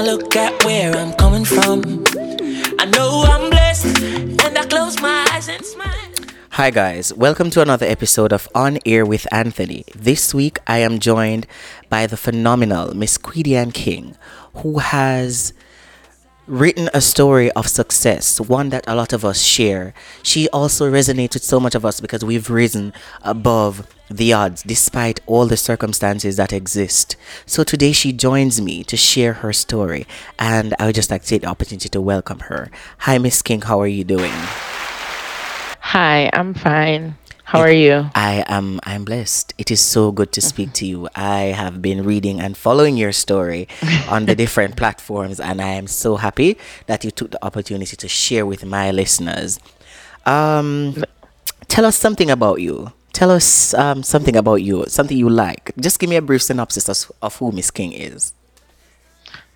I look at where I'm coming from, I know I'm blessed, and I close my eyes and smile. Hi, guys. Welcome to another episode of On Air with Anthony. This week, I am joined by the phenomenal Miss Quidian King, who has written a story of success, one that a lot of us share. She also resonates with so much of us because we've risen above the odds despite all the circumstances that exist. So today she joins me to share her story, and I would just like to take the opportunity to welcome her. Hi, Miss King, how are you doing? Hi, I'm fine. How are you? I am I'm blessed. It is so good to speak to you. I have been reading and following your story on the different platforms and I am so happy that you took the opportunity to share with my listeners. Um tell us something about you. Tell us um, something about you, something you like. Just give me a brief synopsis of, of who Miss King is.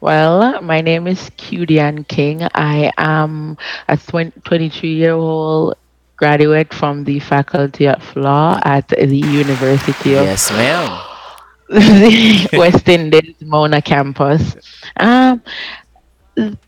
Well, my name is Cudian King. I am a 23 year old graduate from the Faculty of Law at the University of Yes, ma'am. the West Indies Mona campus. Um,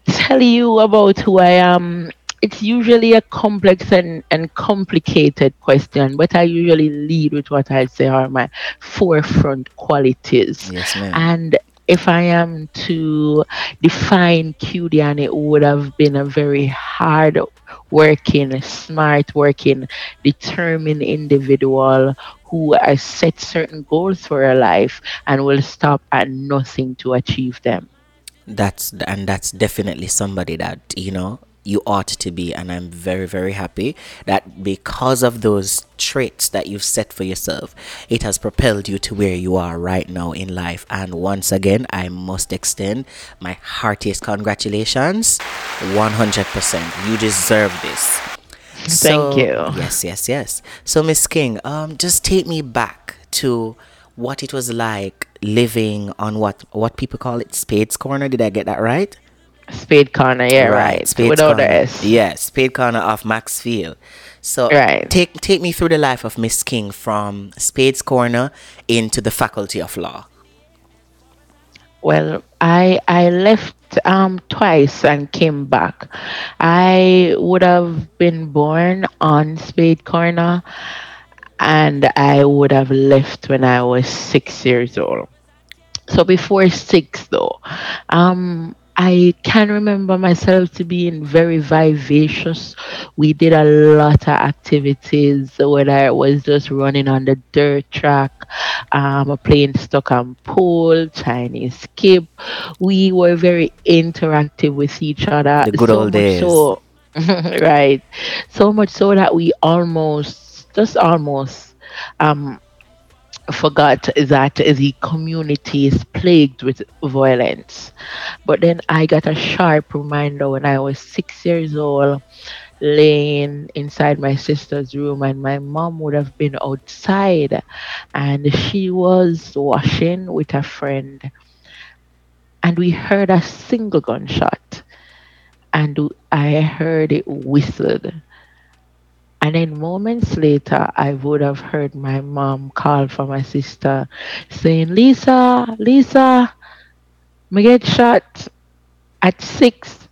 tell you about who I am. It's usually a complex and, and complicated question, but I usually lead with what I say are my forefront qualities. Yes, ma'am. And if I am to define Cudian, it would have been a very hard working, smart working, determined individual who has set certain goals for her life and will stop at nothing to achieve them. That's and that's definitely somebody that, you know, you ought to be and i'm very very happy that because of those traits that you've set for yourself it has propelled you to where you are right now in life. And once again i must extend my heartiest congratulations 100% you deserve this. Thank So- you. yes yes yes. So miss king um just take me back to what it was like living on what what people call it spades corner. Did i get that right Spade corner, yeah, right. Spades Without corner. the S. Yeah, Spade corner of Maxfield. So Right. take take me through the life of Miss King from Spades corner into the Faculty of Law. Well, I I left um twice and came back. I would have been born on Spade Corner and I would have left when I was six years old. So before six though, um I can remember myself to being very vivacious. We did a lot of activities, whether it was just running on the dirt track, um, playing stuck and pool, Chinese skip. We were very interactive with each other. The good so old days. So, right. So much so that we almost, just almost, um, forgot that the community is plagued with violence. But then I got a sharp reminder when I was six years old, laying inside my sister's room, and my mom would have been outside, and she was washing with a friend, and we heard a single gunshot, and I heard it whistled. And then moments later, I would have heard my mom call for my sister saying, Lisa, Lisa, me get shot at six.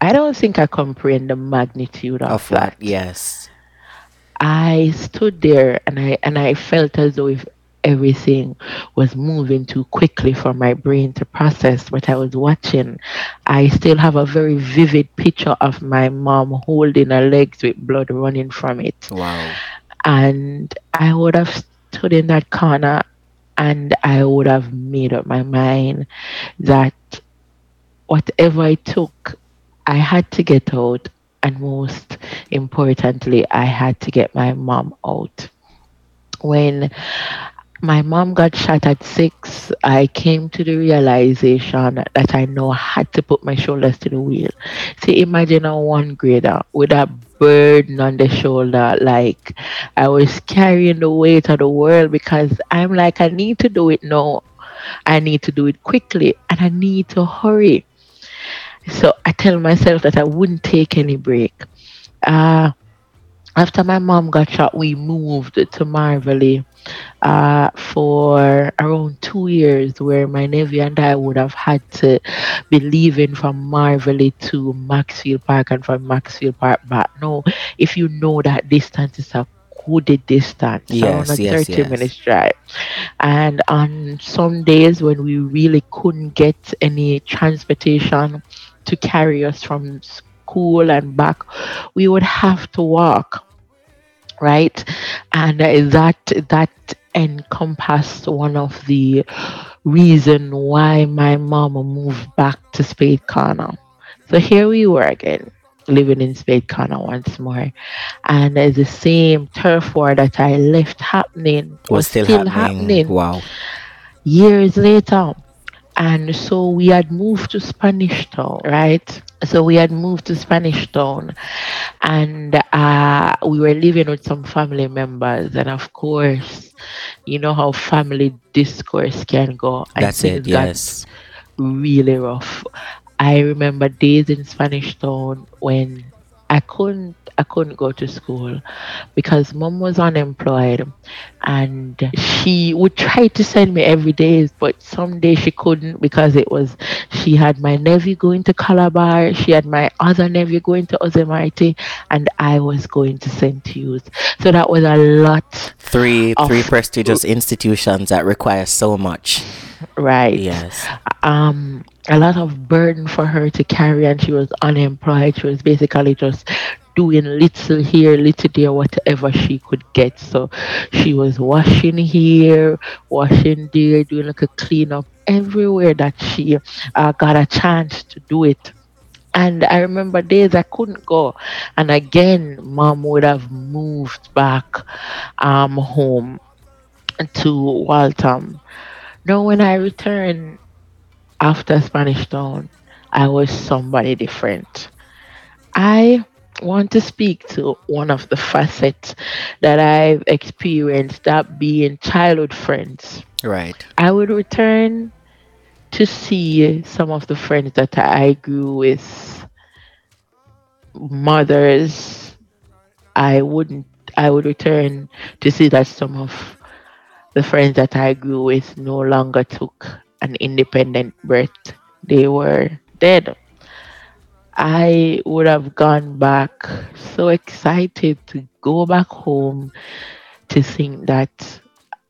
I don't think I comprehend the magnitude of, Of that. what? Yes. I stood there and I and I felt as though if everything was moving too quickly for my brain to process what I was watching. I still have a very vivid picture of my mom holding her legs with blood running from it. Wow. And I would have stood in that corner and I would have made up my mind that whatever I took, I had to get out. And most importantly, I had to get my mom out. When my mom got shot at six, I came to the realization that I now had to put my shoulders to the wheel. See, imagine a one grader with a burden on the shoulder, like I was carrying the weight of the world because I'm like, I need to do it now. I need to do it quickly and I need to hurry. So I tell myself that I wouldn't take any break. Uh, after my mom got shot, we moved to Maverley uh, for around two years, where my nephew and I would have had to be leaving from Maverley to Maxfield Park and from Maxfield Park back. No, if you know that distance is a good distance, Yes, around a yes, 30 yes. minutes drive. And on some days when we really couldn't get any transportation to carry us from school and back, we would have to walk right and uh, that that encompassed one of the reason why my mama moved back to spade corner so here we were again living in spade corner once more and uh, the same turf war that i left happening Was still, happening. Wow. years later. And so we had moved to Spanish Town, right? So we had moved to Spanish Town and uh, we were living with some family members. And of course, you know how family discourse can go. and That's it. Yes. really rough. I remember days in Spanish Town when I couldn't I couldn't go to school because mom was unemployed and she would try to send me every day but some days she couldn't because it was she had my nephew going to Calabar, she had my other nephew going to Ozemarite and I was going to St. Hugh's. So that was a lot Three three prestigious institutions that require so much. right. Yes. um a lot of burden for her to carry and she was unemployed she was basically just doing little here little there whatever she could get so she was washing here washing there doing like a cleanup everywhere that she uh, got a chance to do it and I remember days I couldn't go. And again, mom would have moved back um, home to Waltham. Now, when I returned after Spanish Town, I was somebody different. I want to speak to one of the facets that I've experienced, that being childhood friends. Right. I would return to see some of the friends that I grew with, mothers. I wouldn't. I would return to see that some of the friends that I grew with no longer took an independent birth. They were dead. I would have gone back so excited to go back home to think that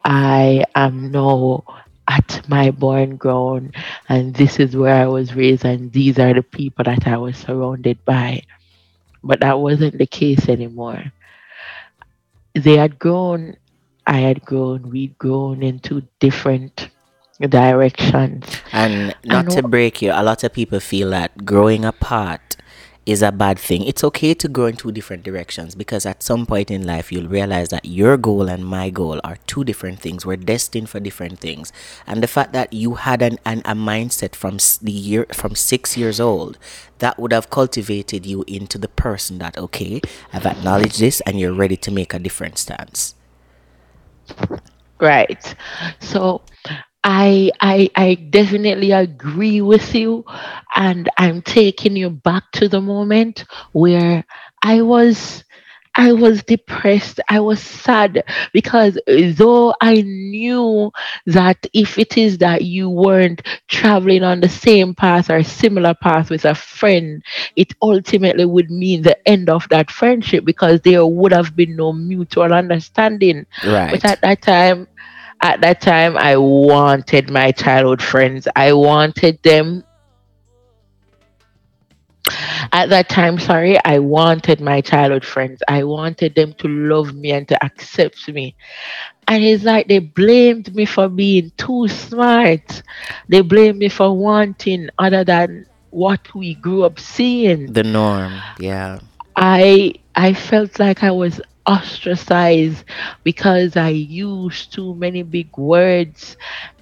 I am now at my born ground and this is where I was raised and these are the people that I was surrounded by. But that wasn't the case anymore. They had grown, I had grown, we'd grown into different directions. And not And to wh- break you, a lot of people feel that growing apart is a bad thing. It's okay to grow in two different directions because at some point in life you'll realize that your goal and my goal are two different things. We're destined for different things. And the fact that you had an, an a mindset from the year from 6 years old that would have cultivated you into the person that okay, I've acknowledged this and you're ready to make a different stance. Right. So I I I definitely agree with you and I'm taking you back to the moment where I was I was depressed. I was sad because though I knew that if it is that you weren't traveling on the same path or similar path with a friend, it ultimately would mean the end of that friendship because there would have been no mutual understanding. Right. But at that time, at that time, I wanted my childhood friends. I wanted them. At that time, sorry, I wanted my childhood friends. I wanted them to love me and to accept me. And it's like they blamed me for being too smart. They blamed me for wanting other than what we grew up seeing. the norm. Yeah. I I felt like I was ostracized because I used too many big words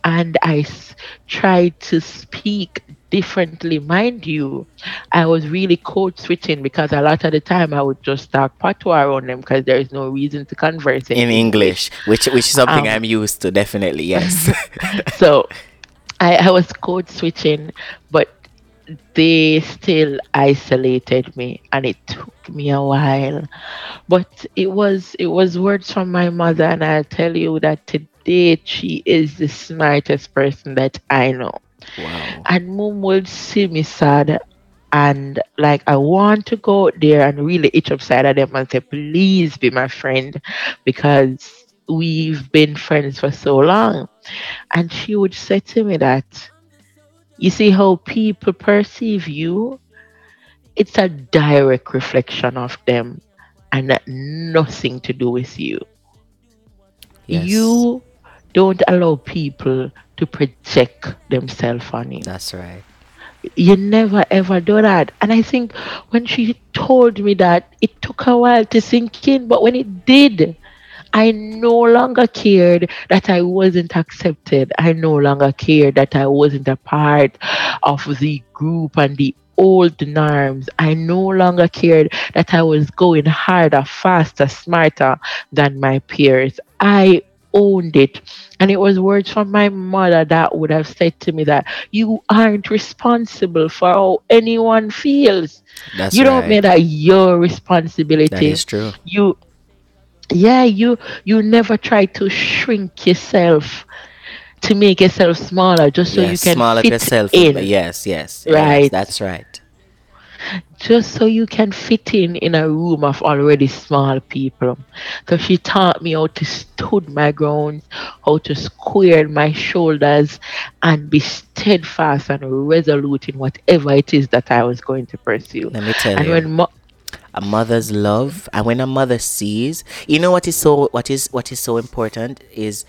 and I s- tried to speak differently. Mind you, I was really code switching because a lot of the time I would just talk patois around them because there is no reason to converse in, in English, which which is something Um, I'm used to. Definitely, yes. so I, I was code switching, but they still isolated me and it took me a while. But it was it was words from my mother and i'll tell you that today she is the smartest person that i know. Wow. and mom would see me sad and like i want to go out there and really itch upside of them and say please be my friend because we've been friends for so long. And she would say to me that you see how people perceive you it's a direct reflection of them and nothing to do with you Yes. you don't allow people to project themselves on you That's right. you never ever do that. And I think when she told me that, it took a while to sink in, but when it did, I no longer cared that I wasn't accepted. I no longer cared that I wasn't a part of the group and the old norms. I no longer cared that I was going harder, faster, smarter than my peers. I owned it. And it was words from my mother that would have said to me that you aren't responsible for how anyone feels. That's you don't right. make that your responsibility That is true. you yeah you you never try to shrink yourself to make yourself smaller just so yes, you can at fit yourself. in Yes, yes. yes, Right. that's right. just so you can fit in in a room of already small people so she taught me how to stood my ground how to square my shoulders and be steadfast and resolute in whatever it is that i was going to pursue Let me tell and you. when mo- a mother's love and when a mother sees you know what is so what is what is so important is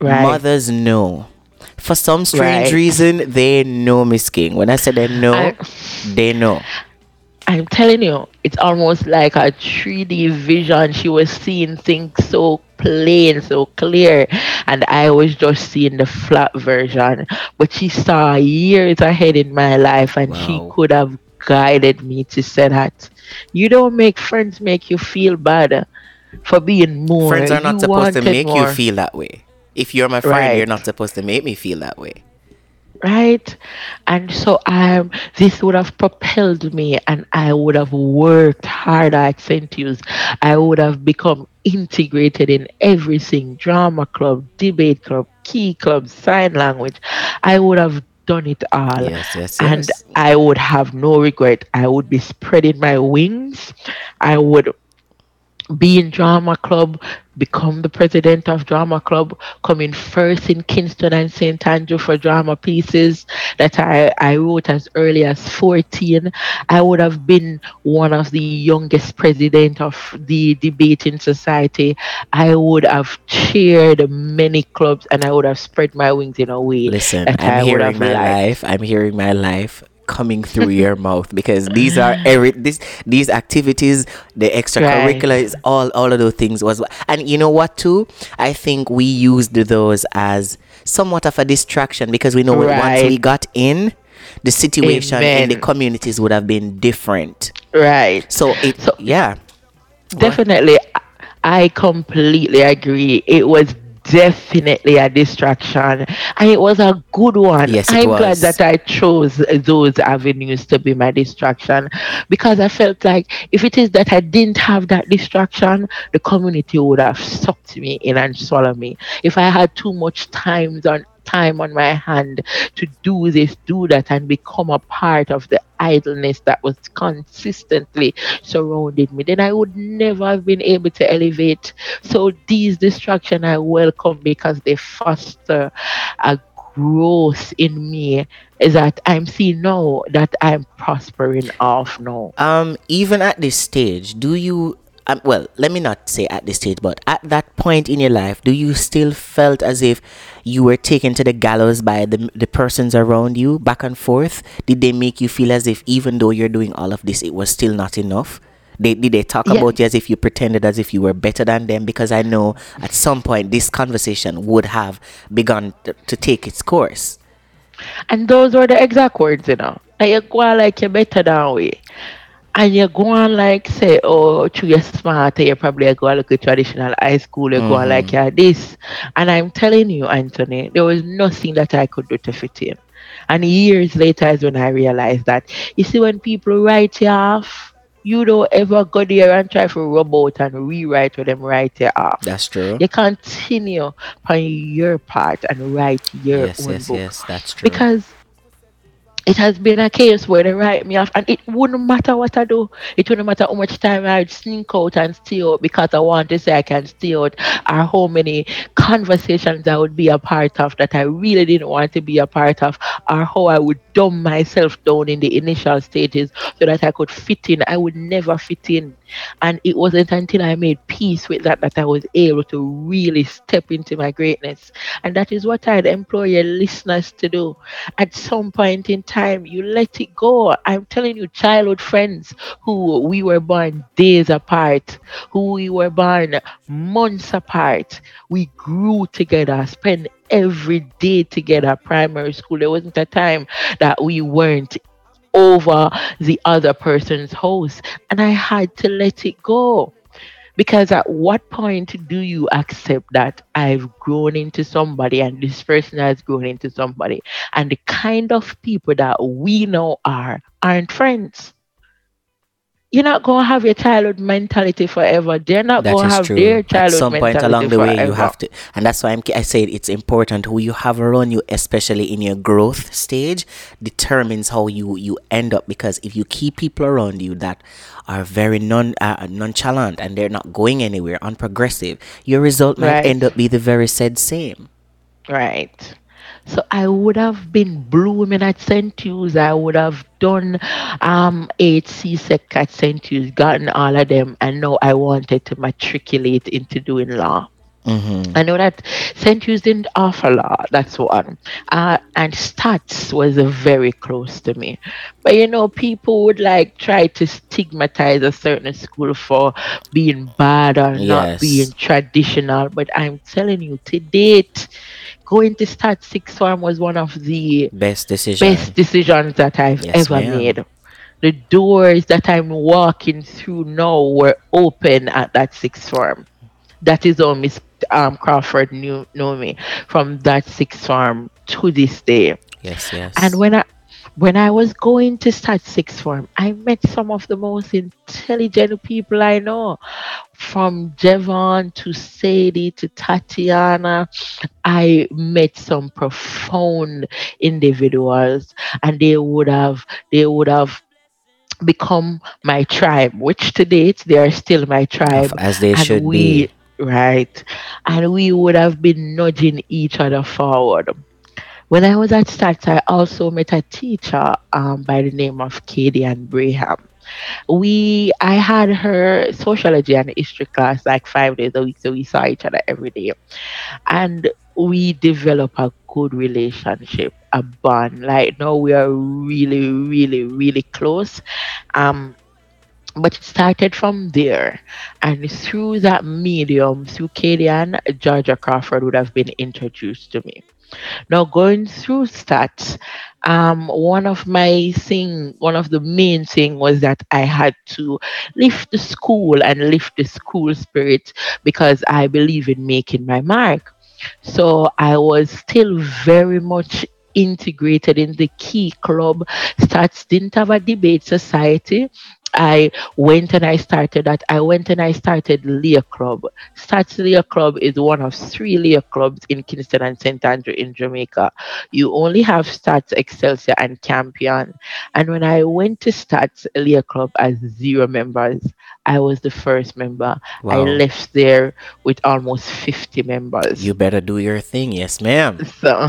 Right. mothers know for some strange Right. reason they know miss king when i say they know I- they know I'm telling you, it's almost like a 3D vision. She was seeing things so plain, so clear, and I was just seeing the flat version. But she saw years ahead in my life, and she could have guided me to say that you don't make friends make you feel bad for being more. friends are not You supposed to make you feel that way. If you're my friend you're not supposed to make me feel that way. Right? And so um this would have propelled me and i would have worked harder at st Hugh's. i would have become integrated in everything drama club debate club key club sign language. I would have done it all. Yes yes and i would have no regret. I would be spreading my wings. I would be in drama club become the president of drama club coming first in kingston and st andrew for drama pieces that I, I wrote as early as 14 i would have been one of the youngest president of the debating society. I would have chaired many clubs and i would have spread my wings in a way listen I i'm hearing my life. I'm hearing my life coming through your mouth because these are every this these activities the extracurricular is all all of those things was and you know what too? I think we used those as somewhat of a distraction because we know when once we got in the situation in the communities would have been different. Right. So it So- yeah. definitely i completely agree. It was definitely a distraction. And it was a good one. Yes, it i'm glad that i chose those avenues to be my distraction because i felt like if it is that i didn't have that distraction the community would have sucked me in and swallowed me. If i had too much time on time on my hand to do this do that and become a part of the idleness that was consistently surrounded me, then I would never have been able to elevate. So these distractions I welcome because they foster a growth in me is that I'm seeing now that I'm prospering off now. Um, even at this stage, do you? Um, well, let me not say at this stage, but at that point in your life, do you still felt as if you were taken to the gallows by the the persons around you, back and forth? Did they make you feel as if even though you're doing all of this, it was still not enough? They, did they talk Yeah. about you as if you pretended as if you were better than them? Because I know at some point this conversation would have begun to, to take its course. And those were the exact words, you know. Like you like you're better than we. And you go on like say, oh, you're smart, you probably go on like a traditional high school, you go on like mm-hmm. you're this. And I'm telling you, Anthony, there was nothing that I could do to fit in. And years later is when I realized that you see when people write you off, you don't ever go there and try to rub out and rewrite what them write you off. That's true. You continue on your part and write your yes, own yes, book. yes. That's true. Because it has been a case where they write me off and it wouldn't matter what I do. It wouldn't matter how much time I'd sneak out and stay out because I want to say I can stay out or how many conversations I would be a part of that I really didn't want to be a part of or how I would dumb myself down in the initial stages so that I could fit in. I would never fit in. And it wasn't until I made peace with that that I was able to really step into my greatness. And that is what I'd employ your listeners to do. At some point in time, you let it go. I'm telling you, childhood friends who we were born days apart, who we were born months apart, we grew together, spent every day together, primary school. There wasn't a time that we weren't over the other person's house. And I had to let it go. Because at what point do you accept that I've grown into somebody and this person has grown into somebody? And the kind of people that we know are aren't friends. You're not gonna have your childhood mentality forever. They're not gonna is have true. their At some point along the way, you have to, and that's why I'm, I said it's important who you have around you, especially in your growth stage, determines how you you end up. Because if you keep people around you that are very non uh, nonchalant and they're not going anywhere, unprogressive, your result might Right. end up be the very said same. Right. So I would have been blooming at St. Hugh's. I would have done um HC Sec at St. Hugh's, gotten all of them, and now I wanted to matriculate into doing law. Mm-hmm. I know that St. Hugh's didn't offer law, that's one. Uh, and stats was uh, very close to me. But you know, people would like try to stigmatize a certain school for being bad or Yes. not being traditional. But I'm telling you, to date, going to start six form was one of the Best decision. best decisions that I've Yes, ever ma'am. made. The doors that I'm walking through now were open at that sixth form. That is how Miss um, Crawford knew know me from that sixth form to this day. Yes, yes. And when I when I was going to start sixth form, I met some of the most intelligent people I know. From Jevon to Sadie to Tatiana, I met some profound individuals, and they would have they would have become my tribe, which to date they are still my tribe as they and should we be. right and we would have been nudging each other forward when i was at stats i also met a teacher um, by the name of katie and braham we i had her sociology and history class like five days a week so we saw each other every day. And we developed a good relationship a bond. Like now we are really really really close. Um but it started from there. And through that medium through Katie and Georgia Crawford would have been introduced to me now going through stats um one of my thing one of the main thing was that I had to lift the school and lift the school spirit because I believe in making my mark. So I was still very much integrated in the key club stats didn't have a debate society I went and I started that. I went and I started Leo Club. Stats Leo Club is one of three Leo clubs in Kingston and St. Andrew in Jamaica. You only have Stats Excelsior and Campion. And when I went to Stats Leo Club as zero members, I was the first member. I left there with almost 50 members. You better do your thing. Yes, ma'am. So,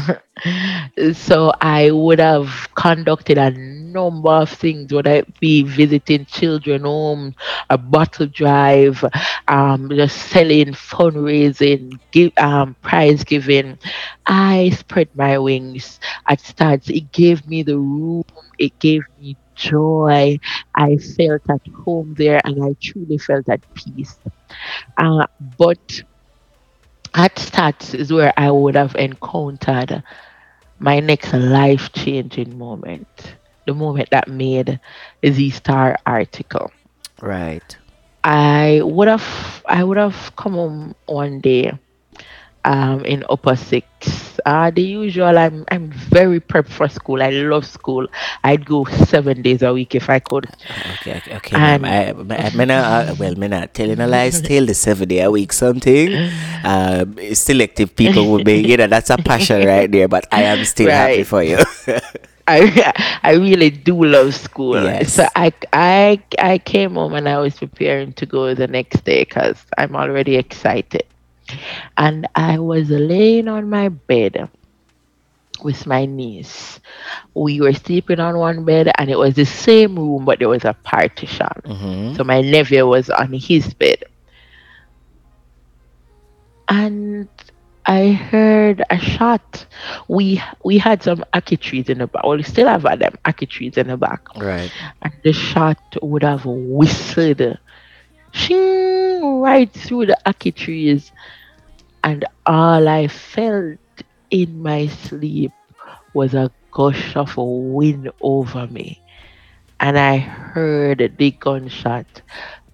so I would have conducted a number of things, would I be visiting children homes, a bottle drive, um, just selling, fundraising, give, um, prize giving. I spread my wings at starts. It gave me the room. It gave me joy. I felt at home there, and I truly felt at peace. Uh, but at stats is where I would have encountered my next life changing moment. The moment that made the Star article. Right. I would have I would have come home one day um in upper six uh, the usual. I'm I'm very prep for school. I love school. I'd go seven days a week if I could. Okay, okay, okay. ma'am. I, I, I, not, uh, well, me not telling a lie. Still the seven day a week something. Um, selective people would be, you know, that's a passion right there. But I am still happy for you. I I really do love school. Yes. So I I I came home and I was preparing to go the next day because I'm already excited. And I was laying on my bed with my niece. We were sleeping on one bed and it was the same room but there was a partition. hmm So my nephew was on his bed. And I heard a shot. We we had some ackee trees in the back. Well, we still have uh, them ackee trees in the back. Right. And the shot would have whistled shing, right through the ackee trees. And all I felt in my sleep was a gush of wind over me. And I heard the gunshot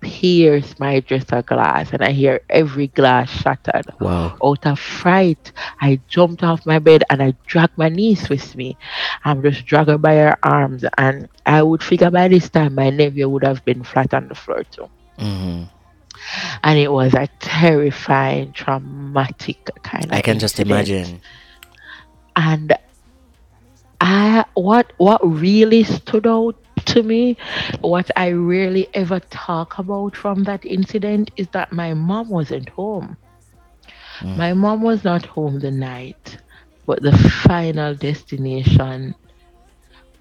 pierce my dresser glass, and I hear every glass shattered. Wow. Out of fright, I jumped off my bed and I dragged my niece with me. I'm just dragging her by her arms, and I would figure by this time my nephew would have been flat on the floor too. hmm And it was a terrifying, traumatic kind of I can just imagine. and I what what really stood out to me, what I rarely ever talk about from that incident is that my mom wasn't home. Mm. My mom was not home the night, but the final destination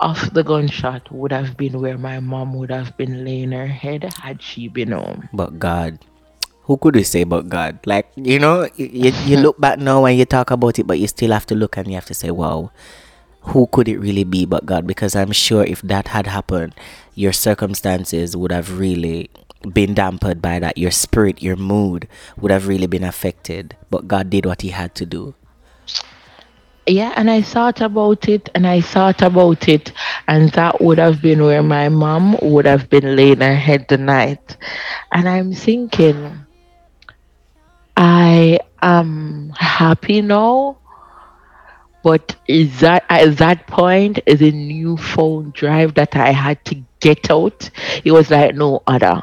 of the gunshot would have been where my mom would have been laying her head had she been home. But God. Who could we say but God? Like, you know, you, you look back now and you talk about it, but you still have to look and you have to say, wow, who could it really be but God? Because I'm sure if that had happened, your circumstances would have really been dampened by that. Your spirit, your mood would have really been affected. But God did what He had to do. Yeah, and I thought about it and I thought about it, and that would have been where my mom would have been laying her head the night. And I'm thinking, I am happy now, but is that at that point is a new phone drive that I had to get out? It was like no other.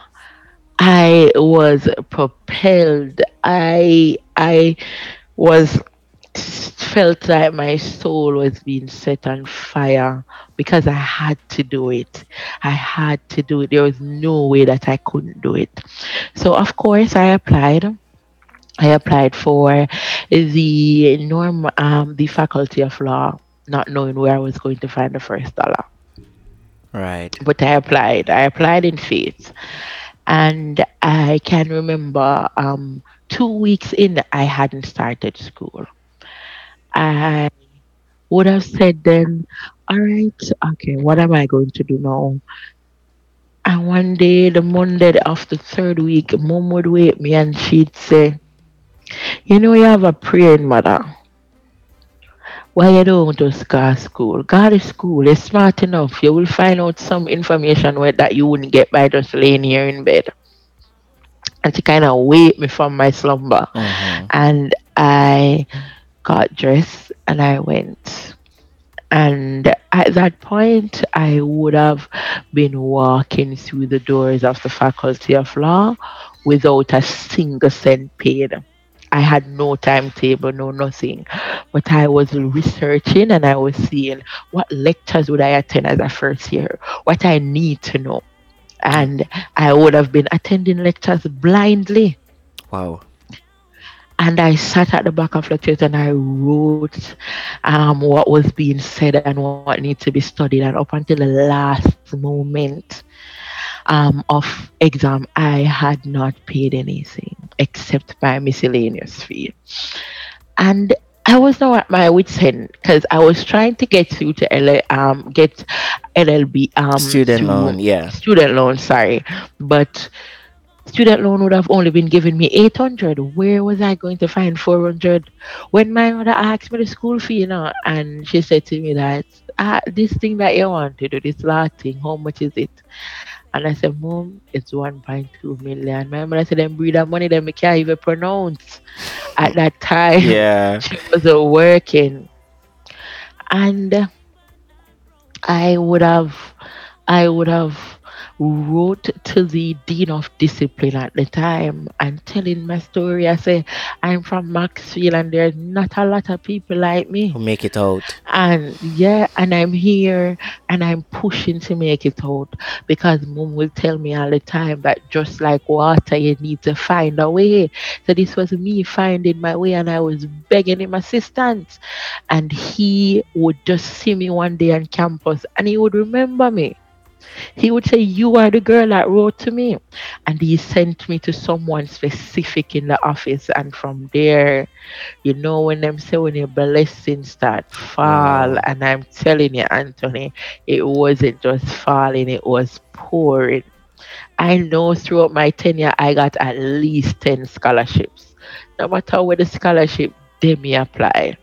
I was propelled. I I was felt like my soul was being set on fire because I had to do it. I had to do it. There was no way that I couldn't do it. So of course I applied. I applied for the norm um the faculty of law, not knowing where I was going to find the first dollar Right. but I applied. I applied in faith. And I can remember um, two weeks in, I hadn't started school. I would have said then, all right, okay, what am I going to do now? And one day, the Monday of the third week, mom would wake me and she'd say, you know, you have a praying mother. Why you don't just go to school? Go to school. You're smart enough. You will find out some information where that you wouldn't get by just laying here in bed. And to kind of wake me from my slumber. Mhm. And I got dressed and I went. And at that point, I would have been walking through the doors of the Faculty of Law without a single cent paid. I had no timetable, no nothing. But I was researching and I was seeing what lectures would I attend as a first year, what I need to know. And I would have been attending lectures blindly. Wow. And I sat at the back of lectures and I wrote um, what was being said and what needs to be studied. And up until the last moment um, of exam, I had not paid anything except my miscellaneous fee. And I was now at my wits' end because I was trying to get through to L- um, get LLB um, Student through- loan, yeah. student loan, sorry. But student loan would have only been giving me 800. Where was I going to find 400? When my mother asked me the school fee, you know, and she said to me that, ah, this thing that you want to do, this law thing, how much is it? And I said, Mom, it's 1.2 million. My mother said, them breed that money that me can't even pronounce. At that time, Yeah. she was working. And I would have, I would have wrote to the dean of discipline at the time and telling my story. I say, I'm from Maxfield and there's not a lot of people like me. Who make it out. And yeah, and I'm here and I'm pushing to make it out because mom will tell me all the time that just like water, you need to find a way. So this was me finding my way and I was begging him assistance. And he would just see me one day on campus and he would remember me. He would say, You are the girl that wrote to me. And he sent me to someone specific in the office. And from there, you know, when them say when your blessings start fall, and I'm telling you, Anthony, it wasn't just falling, it was pouring. I know throughout my tenure, I got at least 10 scholarships. No matter where the scholarship, they me apply.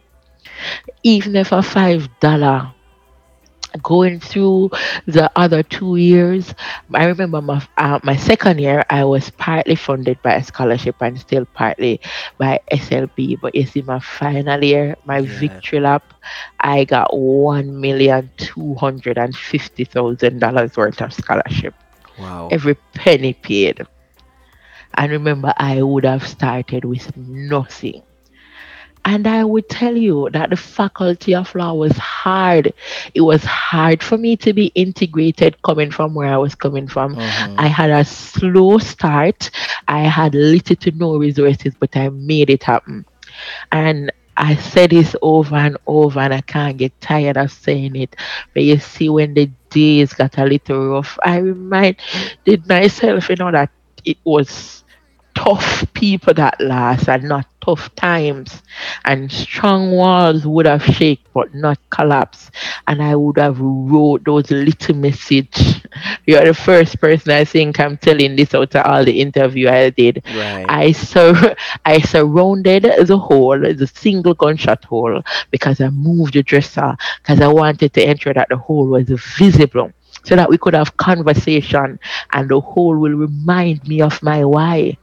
Even if a $5 going through the other two years, I remember my uh, my second year, I was partly funded by a scholarship and still partly by SLB. But you see, my final year, my Yeah. victory lap, I got one million two hundred and fifty thousand dollars worth of scholarship. Wow. Every penny paid. And remember, I would have started with nothing. And I would tell you that the faculty of law was hard. It was hard for me to be integrated coming from where I was coming from. Mhm. I had a slow start. I had little to no resources, but I made it happen. And I said this over and over, and I can't get tired of saying it. But you see, when the days got a little rough, I reminded myself, you know, that it was tough people that last and not tough times. And strong walls would have shake but not collapse. And I would have wrote those little message. You're the first person I think I'm telling this out of all the interview I did. Right. I sur- I surrounded the hole, the single gunshot hole, because I moved the dresser because I wanted to ensure that the hole was visible so that we could have conversation and the hole will remind me of my why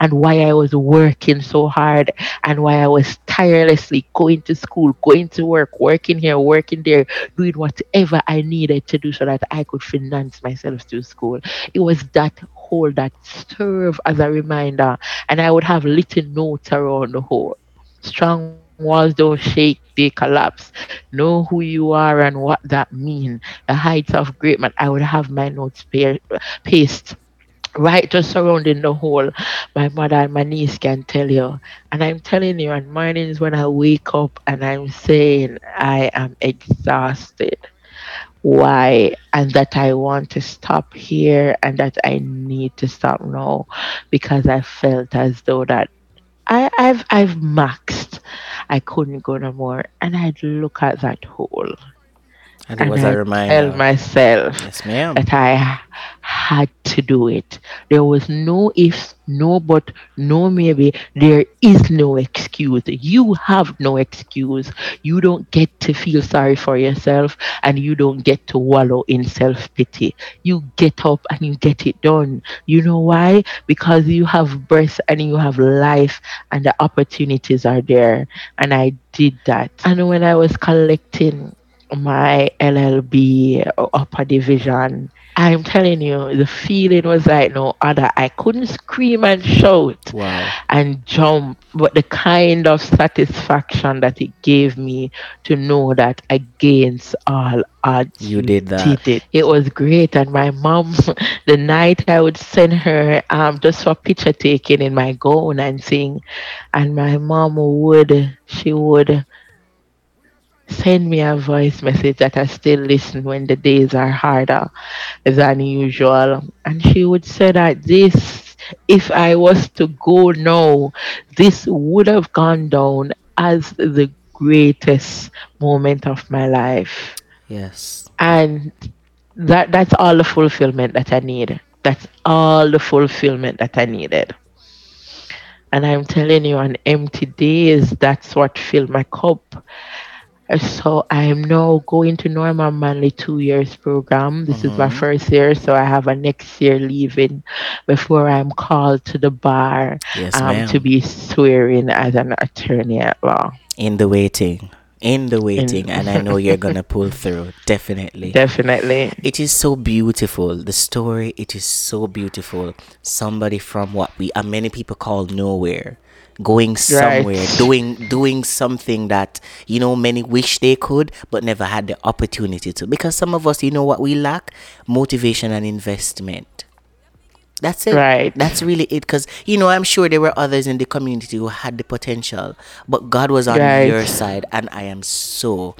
and why I was working so hard and why I was tirelessly going to school, going to work, working here, working there, doing whatever I needed to do so that I could finance myself to school. It was that hole that served as a reminder, and I would have little notes around the hole. Strong walls don't shake, they collapse. Know who you are and what that means. The heights of great man. I would have my notes pa- paste right just surrounding the hole. My mother and my niece can tell you. And I'm telling you, on mornings when I wake up and I'm saying I am exhausted. Why? And that I want to stop here and that I need to stop now because I felt as though that I, I've I've maxed. I couldn't go no more. And I'd look at that hole and it was I'd a tell reminder. myself yes, ma'am. that I had to do it. There was no ifs, no but, no maybe. There is no excuse. You have no excuse. You don't get to feel sorry for yourself and you don't get to wallow in self pity. You get up and you get it done. You know why? Because you have breath and you have life and the opportunities are there. And I did that. And when I was collecting my LLB upper division. I'm telling you, the feeling was like no other. I couldn't scream and shout Wow. and jump, but the kind of satisfaction that it gave me to know that against all odds, You did that. did it. It was great. And my mom, the night I would send her um just for picture taking in my gown and sing, and my mom would, she would send me a voice message that I still listen when the days are harder than usual. And she would say that this, if I was to go now, this would have gone down as the greatest moment of my life. Yes. And that that's all the fulfillment that I need. That's all the fulfillment that I needed. And I'm telling you, on empty days, that's what filled my cup. So I am now going to Norman Manley two years program. This is my Mm-hmm. first year, so I have a next year leaving before I'm called to the bar Yes, um, to be swearing as an attorney at law. In the waiting. In the waiting. And I know you're to pull through. Definitely. Definitely. It is so beautiful. The story, it is so beautiful. Somebody from what we, and many people call nowhere, going somewhere, Right. doing doing something that you know many wish they could, but never had the opportunity to. Because some of us, you know what we lack, motivation and investment. That's it. Right. That's really it. Because, you know, I'm sure there were others in the community who had the potential, but God was on Right. your side. And I am so,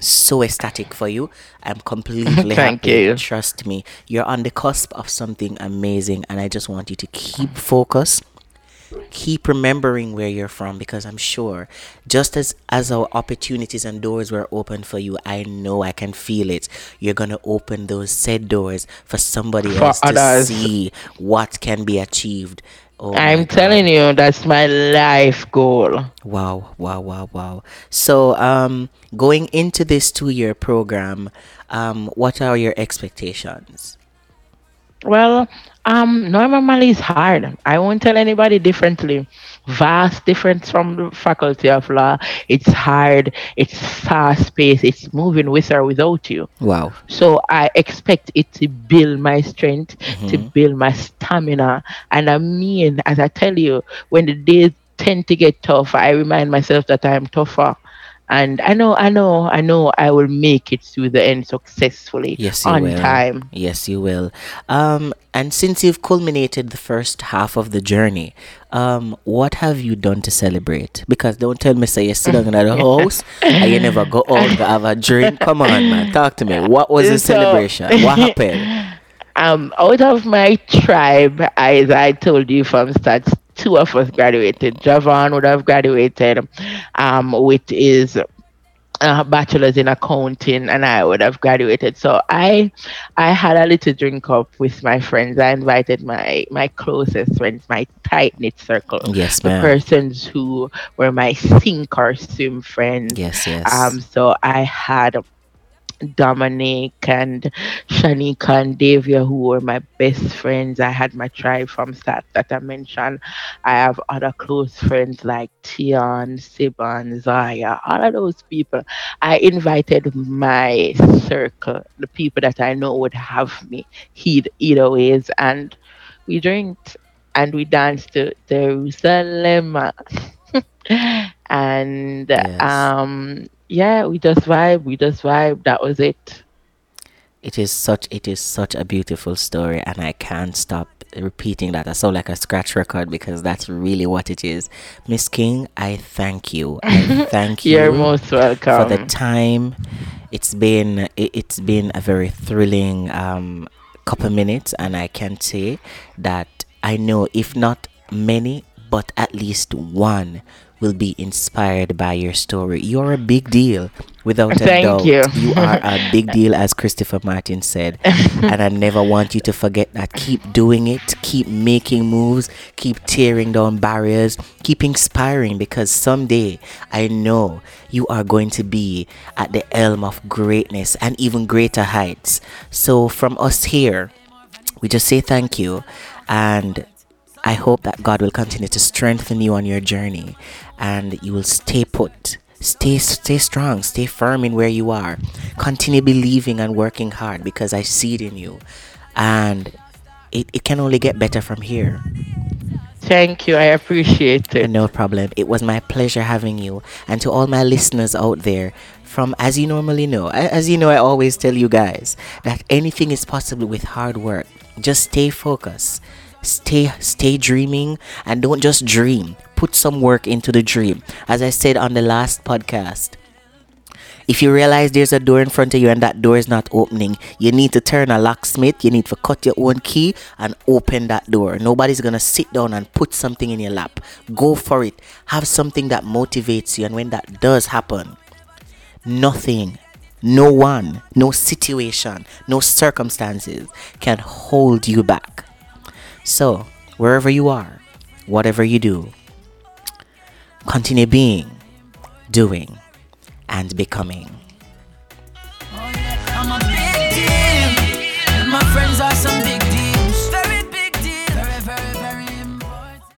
so ecstatic for you. I'm completely Thank happy. you. Trust me. You're on the cusp of something amazing. And I just want you to keep focus. Keep remembering where you're from because I'm sure just as as our opportunities and doors were open for you, I know I can feel it. You're gonna open those said doors for somebody For else to see what can be achieved. Oh I'm telling you, that's my life goal. Wow, wow, wow, wow. So, um, going into this two-year program, um, what are your expectations? Well, um, Norman Manley is hard. I won't tell anybody differently. Vast difference from the faculty of law. It's hard. It's fast paced. It's moving with or without you. Wow. So I expect it to build my strength, to build my stamina. And I mean, as I tell you, when the days tend to get tough, I remind myself that I'm tougher. And I know, I know, I know I will make it to the end successfully Yes, you on will. time. Yes, you will. Um, and since you've culminated the first half of the journey, um, what have you done to celebrate? Because don't tell me, say you're down in the house and you never go out to have a drink. Come on, man, talk to me. What was the So- celebration? What happened? Um, out of my tribe, as I told you from start, two of us graduated. Javon would have graduated um, with his uh, bachelor's in accounting, and I would have graduated. So I, I had a little drink up with my friends. I invited my my closest friends, my tight knit circle, Yes, the ma'am. persons who were my sink or swim friends. Yes, yes. Um, so I had Dominic and Shanika and Davia, who were my best friends. I had my tribe from start that I mentioned. I have other close friends like Tion, Siban, Zaya, all of those people. I invited my circle, the people that I know would have me heed either ways, and we drank and we danced to Jerusalema. and Yes. um yeah, we just vibe, we just vibe. That was it. It is such it is such a beautiful story and I can't stop repeating that. I sound like a scratch record because that's really what it is. Miss King, I thank you. I thank you You're most welcome. for the time. It's been it, it's been a very thrilling um couple minutes and I can say that I know if not many but at least one will be inspired by your story. You're a big deal without a Thank doubt. you. you are a big deal as Christopher Martin said. and I never want you to forget that. Keep doing it, keep making moves, keep tearing down barriers, keep inspiring because someday I know you are going to be at the elm of greatness and even greater heights. So from us here, we just say thank you and I hope that God will continue to strengthen you on your journey and you will stay put. Stay stay strong, stay firm in where you are. Continue believing and working hard because I see it in you. And it, it can only get better from here. Thank you. I appreciate it. No problem. It was my pleasure having you. And to all my listeners out there, from as you normally know, as you know, I always tell you guys that anything is possible with hard work. Just stay focused. Stay stay dreaming and don't just dream. Put some work into the dream. As I said on the last podcast, if you realize there's a door in front of you and that door is not opening, you need to turn a locksmith, you need to cut your own key and open that door. Nobody's gonna sit down and put something in your lap. Go for it. Have something that motivates you, and when that does happen, nothing, no one, no situation, no circumstances can hold you back. So, wherever you are, whatever you do, continue being, doing, and becoming.